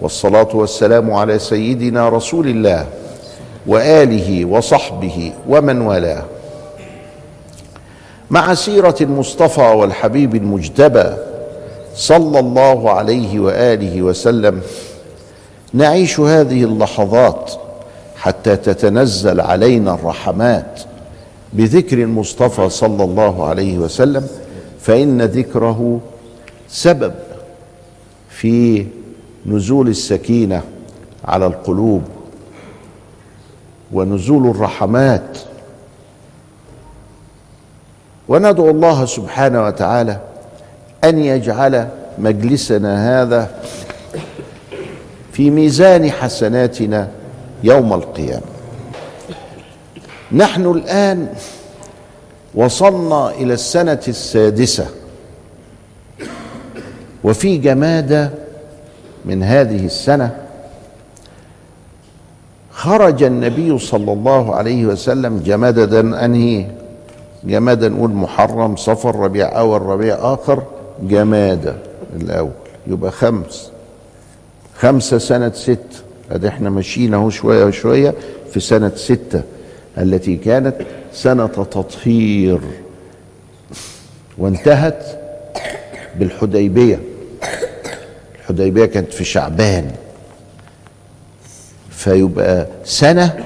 والصلاة والسلام على سيدنا رسول الله وآله وصحبه ومن والاه. مع سيرة المصطفى والحبيب المجتبى صلى الله عليه وآله وسلم نعيش هذه اللحظات حتى تتنزل علينا الرحمات بذكر المصطفى صلى الله عليه وسلم فإن ذكره سبب في نزول السكينة على القلوب ونزول الرحمات. وندعو الله سبحانه وتعالى أن يجعل مجلسنا هذا في ميزان حسناتنا يوم القيامة. نحن الآن وصلنا إلى السنة السادسة. وفي جمادة من هذه السنة خرج النبي صلى الله عليه وسلم جمادة أنهي؟ جمادة نقول محرم صفر ربيع أول ربيع آخر جمادة الأول يبقى خمس. خمسة سنة ست ادي إحنا ماشيين أهو شوية وشوية في سنة ستة التي كانت سنة تطهير وانتهت بالحديبية. الحديبية كانت في شعبان. فيبقى سنة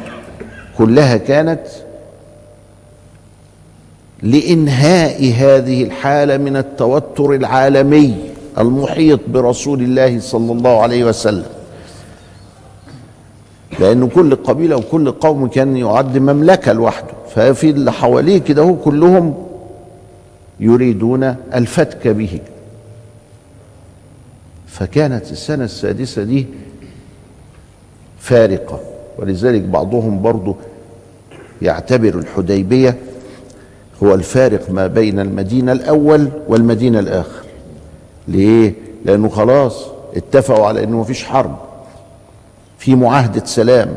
كلها كانت لإنهاء هذه الحالة من التوتر العالمي المحيط برسول الله صلى الله عليه وسلم. لأن كل قبيلة وكل قوم كان يعد مملكة لوحده. ففي اللي حواليه كده كلهم يريدون الفتك به. فكانت السنة السادسة دي فارقة. ولذلك بعضهم برضو يعتبر الحديبية هو الفارق ما بين المدينة الأول والمدينة الآخر. ليه؟ لأنه خلاص اتفقوا على أنه مفيش حرب. في معاهدة سلام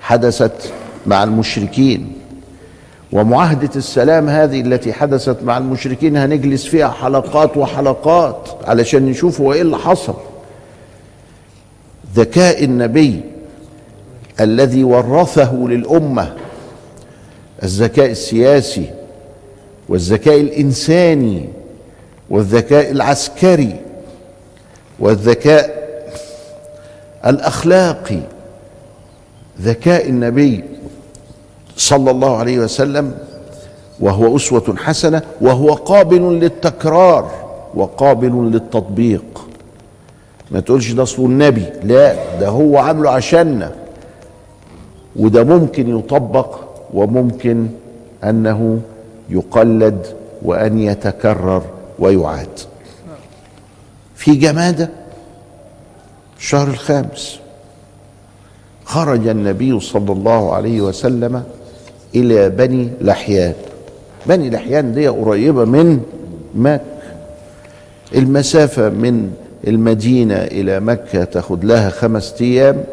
حدثت مع المشركين. ومعاهدة السلام هذه التي حدثت مع المشركين هنجلس فيها حلقات وحلقات علشان نشوف هو إيه اللي حصل. ذكاء النبي الذي ورثه للأمة الذكاء السياسي والذكاء الإنساني والذكاء العسكري والذكاء الأخلاقي ذكاء النبي صلى الله عليه وسلم وهو أسوة حسنة وهو قابل للتكرار وقابل للتطبيق. ما تقولش ده اصله النبي لا ده هو عامله عشاننا وده ممكن يطبق وممكن أنه يقلد وأن يتكرر ويعاد. في جمادة الشهر الخامس خرج النبي صلى الله عليه وسلم إلى بني لحيان. بني لحيان دي قريبة من مكة. المسافة من المدينة إلى مكة تاخد لها خمس أيام.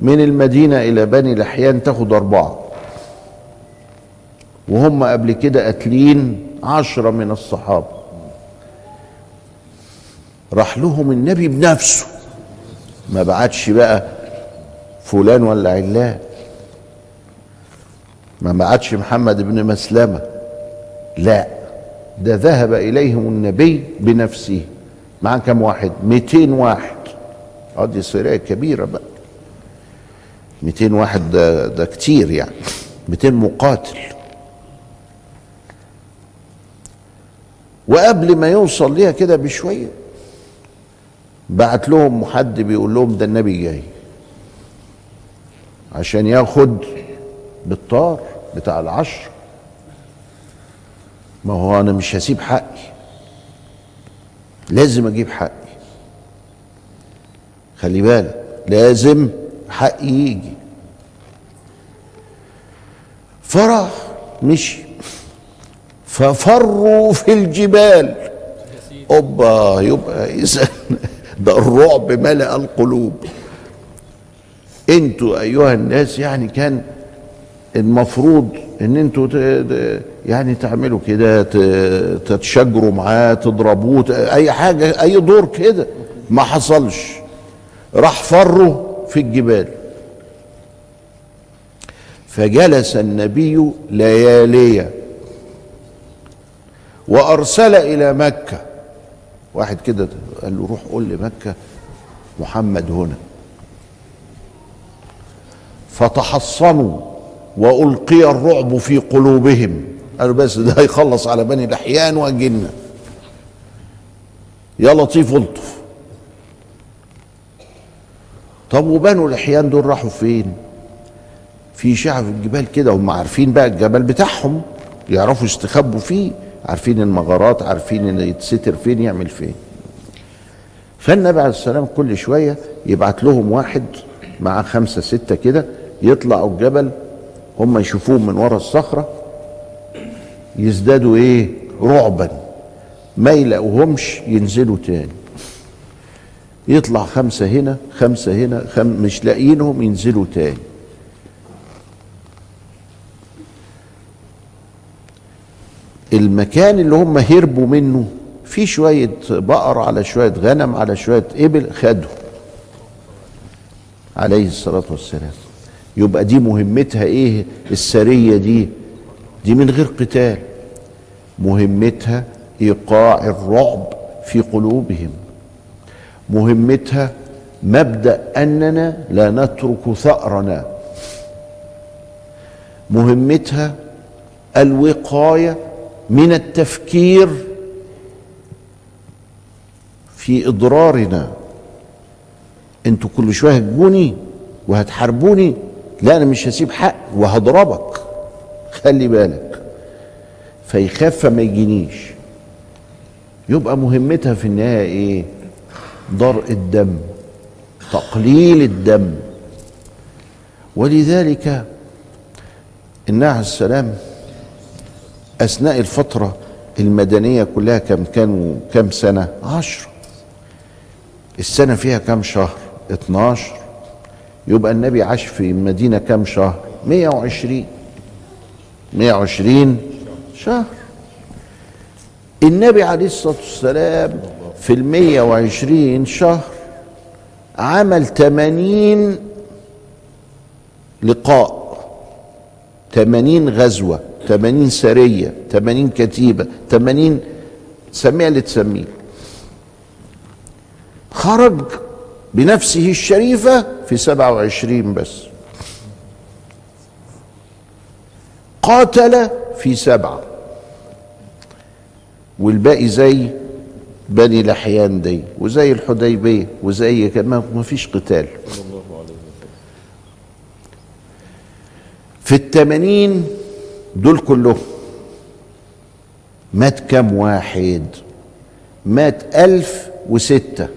من المدينة إلى بني لحيان تاخد أربعة. وهم قبل كده قاتلين عشرة من الصحابة. راح لهم النبي بنفسه. ما بعتش بقى فلان ولا علان. ما بعتش محمد بن مسلمة. لا ده ذهب إليهم النبي بنفسه. مع كم واحد؟ 200 واحد. آه دي سرية كبيرة بقى. 200 واحد ده, ده كتير يعني. 200 مقاتل. وقبل ما يوصل ليها كده بشوية بعت لهم حد بيقول لهم ده النبي جاي. عشان ياخد بالطار بتاع العشر. ما هو أنا مش هسيب حقي. لازم أجيب حقي. خلي بالك لازم حق يجي. فراح مشي. ففروا في الجبال. أوبا يبقى إذا ده الرعب ملأ القلوب. أنتوا أيها الناس يعني كان المفروض إن أنتوا يعني تعملوا كده تتشجروا معاه تضربوه أي حاجة أي دور كده. ما حصلش. راح فروا في الجبال. فجلس النبي لياليا وأرسل إلى مكة. واحد كده قال له روح قول لمكة. محمد هنا. فتحصنوا. وألقي الرعب في قلوبهم. قالوا بس ده هيخلص على بني الاحيان واجلنا يا لطيف ألطف. طب وبنو الاحيان دول راحوا فين؟ في شعب الجبال كده هم عارفين بقى الجبل بتاعهم يعرفوا يستخبوا فيه عارفين المغارات عارفين إن يتستر فين يعمل فين. فالنبي عليه السلام كل شوية يبعت لهم واحد مع خمسة ستة كده يطلعوا الجبل هم يشوفوه من ورا الصخرة يزدادوا إيه؟ رعبا. ما يلاقوهمش ينزلوا تاني. يطلع خمسة هنا خمسة هنا خم مش لاقيينهم ينزلوا تاني. المكان اللي هم هربوا منه في شوية بقر على شوية غنم على شوية إبل خدوا. عليه الصلاة والسلام. يبقى دي مهمتها إيه السرية دي؟ دي من غير قتال. مهمتها إيقاع الرعب في قلوبهم. مهمتها مبدأ أننا لا نترك ثأرنا. مهمتها الوقاية من التفكير في إضرارنا. أنتوا كل شوية هتجوني وهتحاربوني. لا أنا مش هسيب حق وهضربك. خلي بالك. فيخاف فما يجينيش. يبقى مهمتها في النهاية إيه؟ ضرء الدم تقليل الدم. ولذلك النبي عليه السلام أثناء الفترة المدنية كلها كم كانوا كم سنة؟ عشر السنة فيها كم شهر؟ 12 يبقى النبي عاش في المدينة كم شهر؟ 120 120 شهر. النبي عليه الصلاة والسلام في المية وعشرين شهر عمل تمانين لقاء تمانين غزوة تمانين سرية تمانين كتيبة تمانين سميها اللي تسميه. خرج بنفسه الشريفة في سبعة وعشرين بس. قاتل في سبعة. والباقي زي بني لحيان دي وزي الحديبية وزي كمان ما فيش قتال. في التمانين دول كلهم مات كم واحد؟ مات ألف وستة.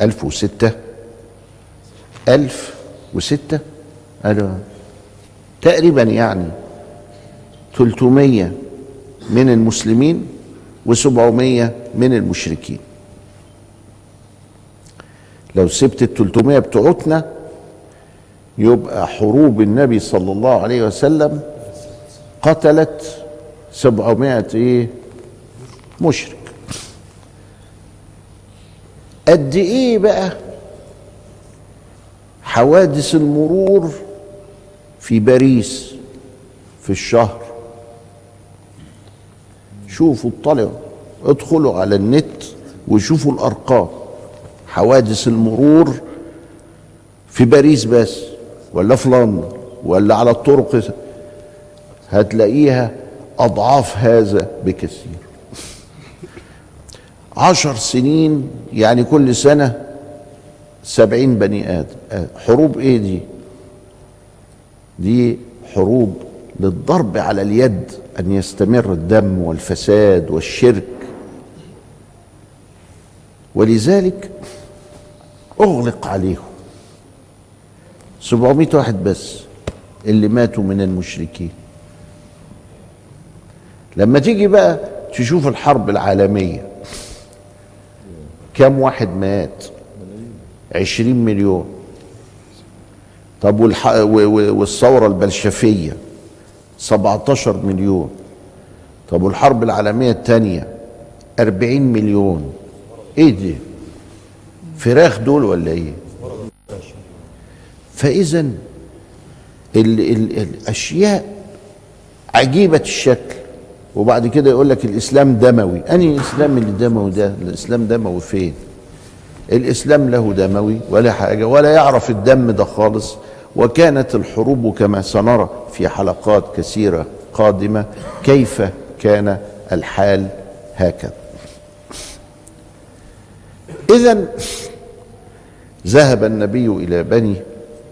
ألف وستة؟ ألف وستة قالوا تقريبا يعني تلتمية من المسلمين وسبعمية من المشركين. لو سبت التلتمية بتوعتنا يبقى حروب النبي صلى الله عليه وسلم قتلت سبعمائة إيه؟ مشرك. قد إيه بقى؟ حوادث المرور في باريس في الشهر. شوفوا اطلعوا ادخلوا على النت وشوفوا الأرقام. حوادث المرور في باريس بس ولا في لندن ولا على الطرق هتلاقيها أضعاف هذا بكثير. عشر سنين يعني كل سنة سبعين بني آدم حروب إيه دي؟ دي حروب للضرب على اليد أن يستمر الدم والفساد والشرك. ولذلك أغلق عليهم. 700 واحد بس اللي ماتوا من المشركين. لما تيجي بقى تشوف الحرب العالمية كم واحد مات؟ عشرين مليون. طب. والثورة البلشفية 17 مليون. طب والحرب العالمية الثانية 40 مليون. إيه دي؟ فراخ دول ولا إيه؟ فإذا ال... ال... الأشياء عجيبة الشكل. وبعد كده يقول لك الإسلام دموي. أنهي الإسلام اللي دموي ده؟ الإسلام دموي فين؟ الإسلام له دموي ولا حاجة ولا يعرف الدم ده خالص. وكانت الحروب كما سنرى في حلقات كثيرة قادمة. كيف كان الحال هكذا؟ اذا ذهب النبي إلى بني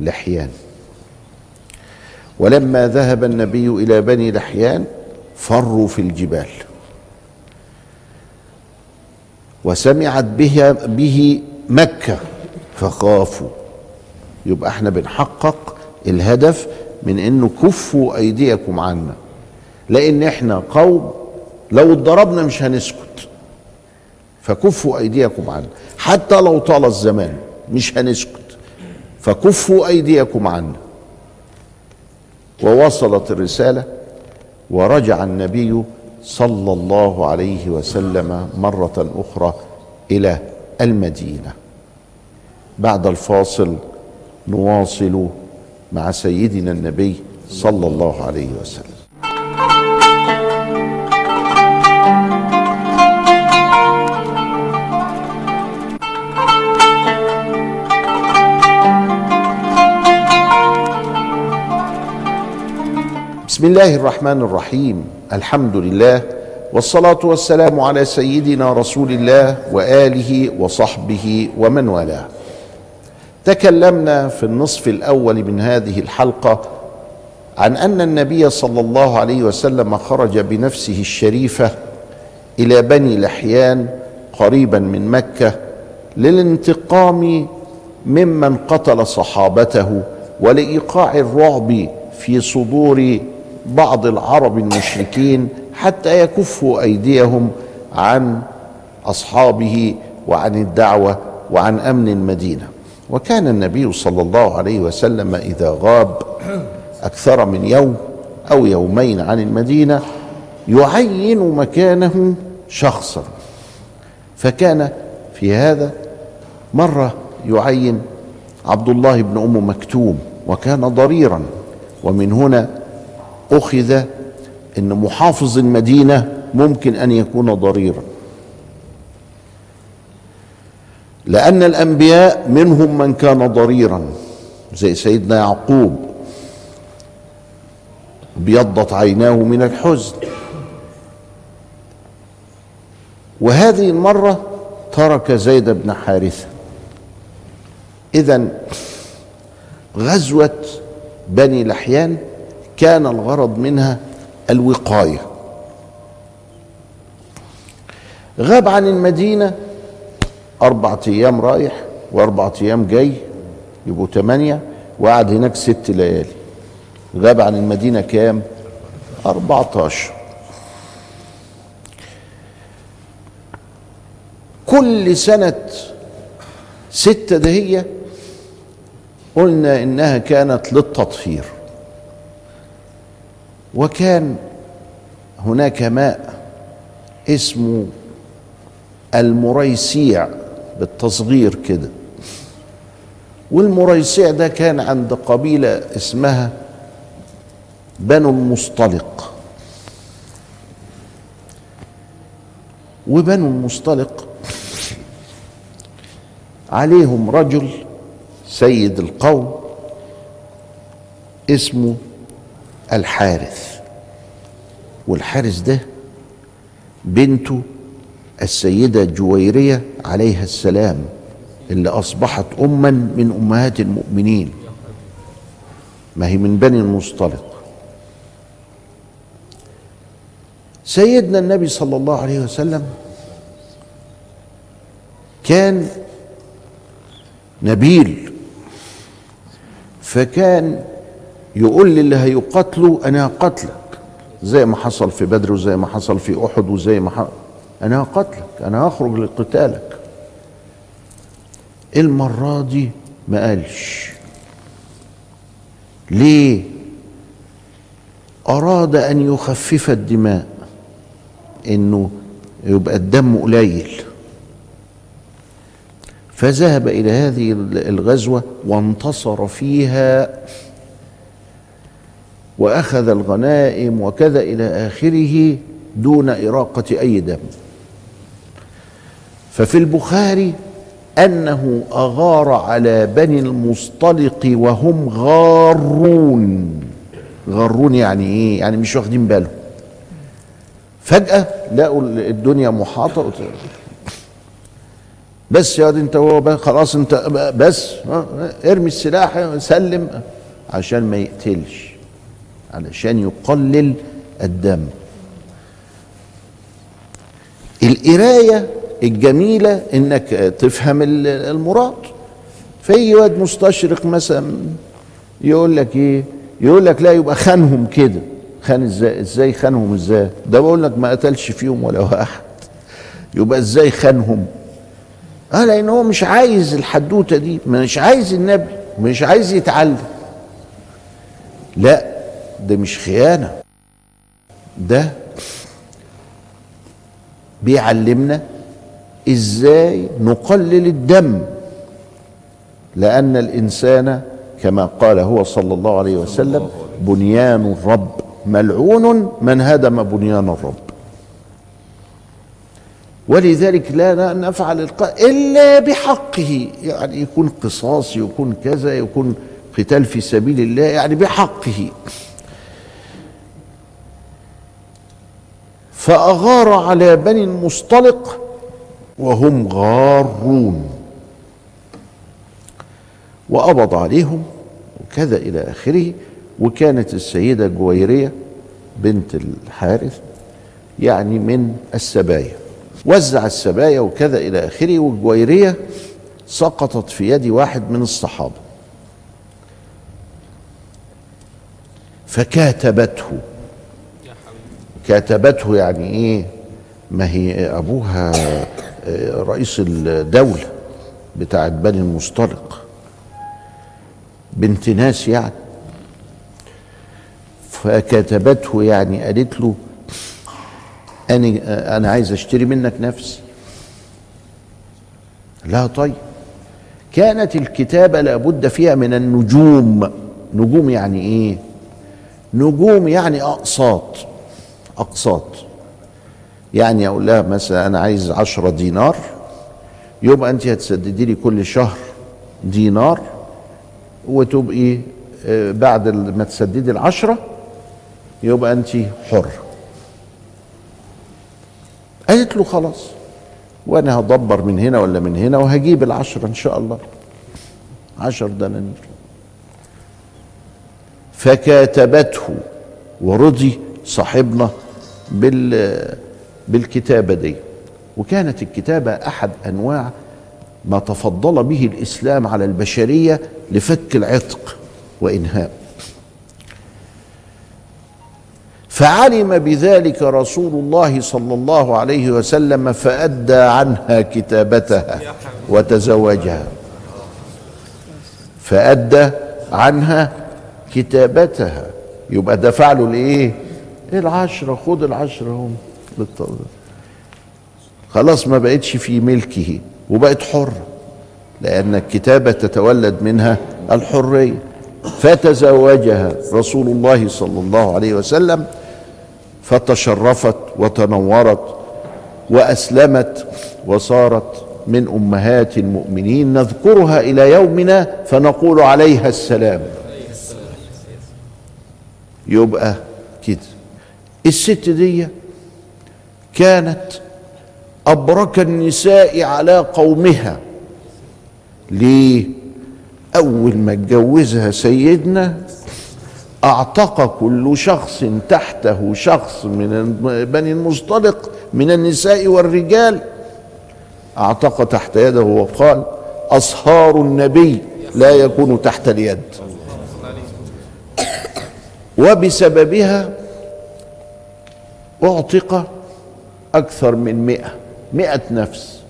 لحيان. ولما ذهب النبي إلى بني لحيان فروا في الجبال. وسمعت به به مكة فخافوا. يبقى إحنا بنحقق الهدف من انه كفوا أيديكم عنا. لأن إحنا قوم لو اتضربنا مش هنسكت. فكفوا أيديكم عنا. حتى لو طال الزمان مش هنسكت. فكفوا أيديكم عنا. ووصلت الرسالة ورجع النبي صلى الله عليه وسلم مرة أخرى إلى المدينة. بعد الفاصل نواصل مع سيدنا النبي صلى الله عليه وسلم. بسم الله الرحمن الرحيم. الحمد لله والصلاة والسلام على سيدنا رسول الله وآله وصحبه ومن والاه. تكلمنا في النصف الأول من هذه الحلقة عن أن النبي صلى الله عليه وسلم خرج بنفسه الشريفة إلى بني لحيان قريبا من مكة للانتقام ممن قتل صحابته ولإيقاع الرعب في صدور بعض العرب المشركين حتى يكفوا أيديهم عن أصحابه وعن الدعوة وعن أمن المدينة. وكان النبي صلى الله عليه وسلم إذا غاب أكثر من يوم أو يومين عن المدينة يعين مكانه شخصا. فكان في هذا مرة يعين عبد الله بن أم مكتوم وكان ضريرا. ومن هنا أخذ إن محافظ المدينة ممكن أن يكون ضريرا. لأن الأنبياء منهم من كان ضريرا زي سيدنا يعقوب. ابيضت عيناه من الحزن. وهذه المرة ترك زيد بن حارثة. اذا غزوة بني لحيان كان الغرض منها الوقاية. غاب عن المدينة أربعة أيام رايح وأربعة أيام جاي يبقوا ثمانية وقعد هناك ست ليالي. غاب عن المدينة كام؟ أربعة عشر كل سنة ستة دهية قلنا إنها كانت للتطهير. وكان هناك ماء اسمه المريسيع بالتصغير كده. والمريسيع ده كان عند قبيلة اسمها بنو المصطلق. وبنو المصطلق عليهم رجل سيد القوم اسمه الحارث. والحارث ده بنته السيدة جويرية عليها السلام اللي أصبحت أما من أمهات المؤمنين. ما هي من بني المصطلق. سيدنا النبي صلى الله عليه وسلم كان نبيل فكان يقول للي هيقاتله أنا هقتلك زي ما حصل في بدر وزي ما حصل في أحد وزي ما حصل أنا هقتلك أنا هخرج لقتالك. المرة دي ما قالش. ليه؟ أراد أن يخفف الدماء إنه يبقى الدم قليل. فذهب إلى هذه الغزوة وانتصر فيها وأخذ الغنائم وكذا إلى آخره دون إراقة أي دم. ففي البخاري أنه أغار على بني المصطلق وهم غارون. غارون يعني إيه؟ يعني مش واخدين بالهم. فجأة لقوا الدنيا محاطة. بس يا دي انت هو خلاص انت بس ارمي السلاح سلم عشان ما يقتلش. علشان يقلل الدم. القراية الجميلة إنك تفهم المراد. في واد مستشرق مثلا يقول لك إيه؟ يقول لك لا يبقى خانهم كده. خان إزاي؟ إزاي خانهم إزاي؟ ده بقول لك ما قتلش فيهم ولا واحد. يبقى إزاي خانهم؟ آه لأن هو مش عايز الحدوتة دي مش عايز النبي مش عايز يتعلم. لا ده مش خيانة. ده بيعلمنا إزاي نقلل الدم. لأن الإنسان كما قال هو صلى الله عليه وسلم بنيان الرب ملعون من هدم بنيان الرب. ولذلك لا نفعل القتل إلا بحقه. يعني يكون قصاص يكون كذا يكون قتال في سبيل الله يعني بحقه. فأغار على بني المصطلق وهم غارون. وقبض عليهم وكذا إلى آخره. وكانت السيدة جويرية بنت الحارث يعني من السبايا. وزع السبايا وكذا إلى آخره والجويرية سقطت في يد واحد من الصحابة. فكاتبته. كاتبته يعني إيه؟ ما هي أبوها رئيس الدولة بتاعت بني المصطلق بنت ناس يعني. فكتبته يعني قالت له أنا أنا عايز أشتري منك نفسي. لا طيب. كانت الكتابه لابد فيها من النجوم. نجوم يعني إيه؟ نجوم يعني أقساط. أقساط. يعني أقول لها مثلا أنا عايز عشرة دينار يبقى أنت هتسددي لي كل شهر دينار وتبقي بعد ما تسددي العشرة يبقى أنت حره قالت له خلاص وأنا هدبر من هنا ولا من هنا وهجيب العشرة إن شاء الله. عشر دنانير. فكاتبته ورضي صاحبنا بال بالكتابة دي. وكانت الكتابة أحد أنواع ما تفضل به الإسلام على البشرية لفك العتق وإنهاء. فعلم بذلك رسول الله صلى الله عليه وسلم فأدى عنها كتابتها وتزوجها. فأدى عنها كتابتها. يبقى دفع له الايه العشرة؟ خد العشرة هم خلاص ما بقتش في ملكه وبقت حرة لأن الكتابة تتولد منها الحرية. فتزوجها رسول الله صلى الله عليه وسلم فتشرفت وتنورت وأسلمت وصارت من أمهات المؤمنين. نذكرها إلى يومنا فنقول عليها السلام. يبقى كده. الست دي كانت أبرك النساء على قومها. ليه؟ أول ما اتجوزها سيدنا أعتق كل شخص تحته شخص من بني المصطلق من النساء والرجال. أعتق تحت يده وقال أصهار النبي لا يكون تحت اليد. وبسببها أعتق أكثر من مئة مئة نفس.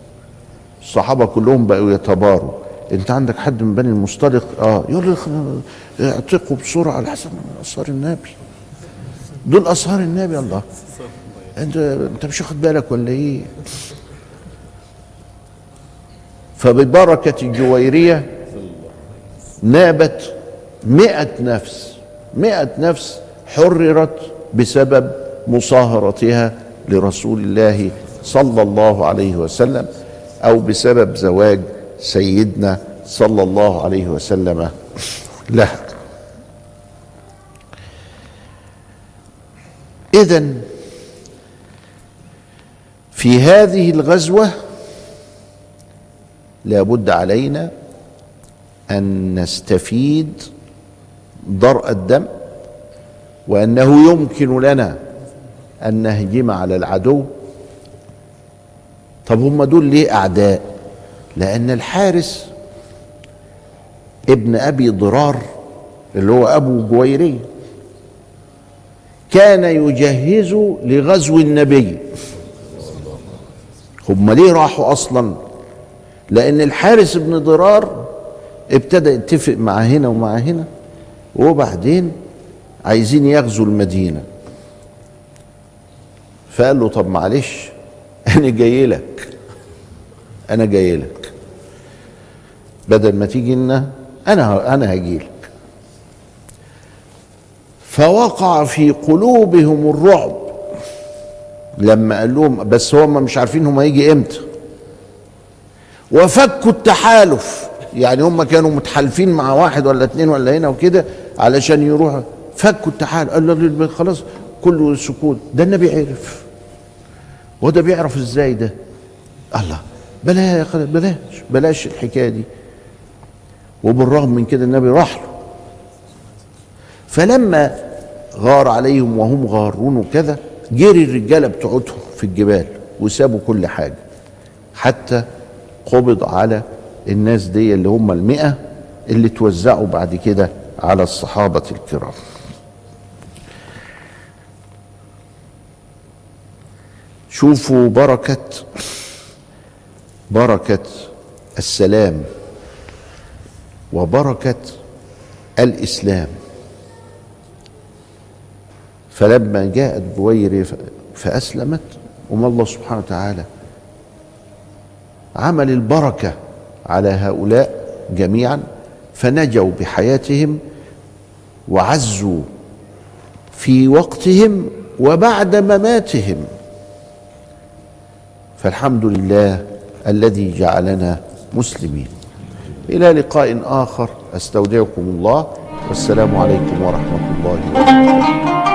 الصحابة كلهم بقوا يتباروا. أنت عندك حد من بني المصطلق؟ آه. يقول لك اعتقوا بسرعة على حسب أصهار النبي. دول أصهار النبي الله. أنت أنت مش واخد بالك ولا إيه؟ فببركة الجويرية نابت مئة نفس. مئة نفس حررت بسبب مصاهرتها لرسول الله صلى الله عليه وسلم أو بسبب زواج سيدنا صلى الله عليه وسلم له. اذا في هذه الغزوة لابد علينا أن نستفيد ضرء الدم وأنه يمكن لنا أن نهجم على العدو. طب هم دول ليه أعداء؟ لأن الحارس ابن أبي ضرار اللي هو أبو جويري كان يجهز لغزو النبي. هم ليه راحوا أصلا؟ لأن الحارس ابن ضرار ابتدى يتفق مع هنا ومع هنا وبعدين عايزين يغزوا المدينة. فقال له طب معلش أنا جاي لك أنا جاي لك. بدل ما تيجي لنا أنا أنا هجي لك. فوقع في قلوبهم الرعب. لما قال لهم بس هم مش عارفين هم هيجي إمتى. وفكوا التحالف. يعني هم كانوا متحالفين مع واحد ولا اتنين ولا هنا وكده علشان يروحوا فكوا التحالف. قال له خلاص كله سكوت. ده النبي عرف. وده بيعرف إزاي ده؟ الله بلاش بلاش بلاش الحكاية دي. وبالرغم من كده النبي راح له. فلما غار عليهم وهم غارون وكذا جري الرجالة بتوعتهم في الجبال وسابوا كل حاجة. حتى قبض على الناس دي اللي هم المئة اللي توزعوا بعد كده على الصحابة الكرام. شوفوا بركة بركة السلام وبركة الإسلام. فلما جاءت بوير فأسلمت وما الله سبحانه وتعالى عمل البركة على هؤلاء جميعا فنجوا بحياتهم وعزوا في وقتهم وبعد مماتهم. فالحمد لله الذي جعلنا مسلمين. إلى لقاء آخر. أستودعكم الله. والسلام عليكم ورحمة الله وبركاته.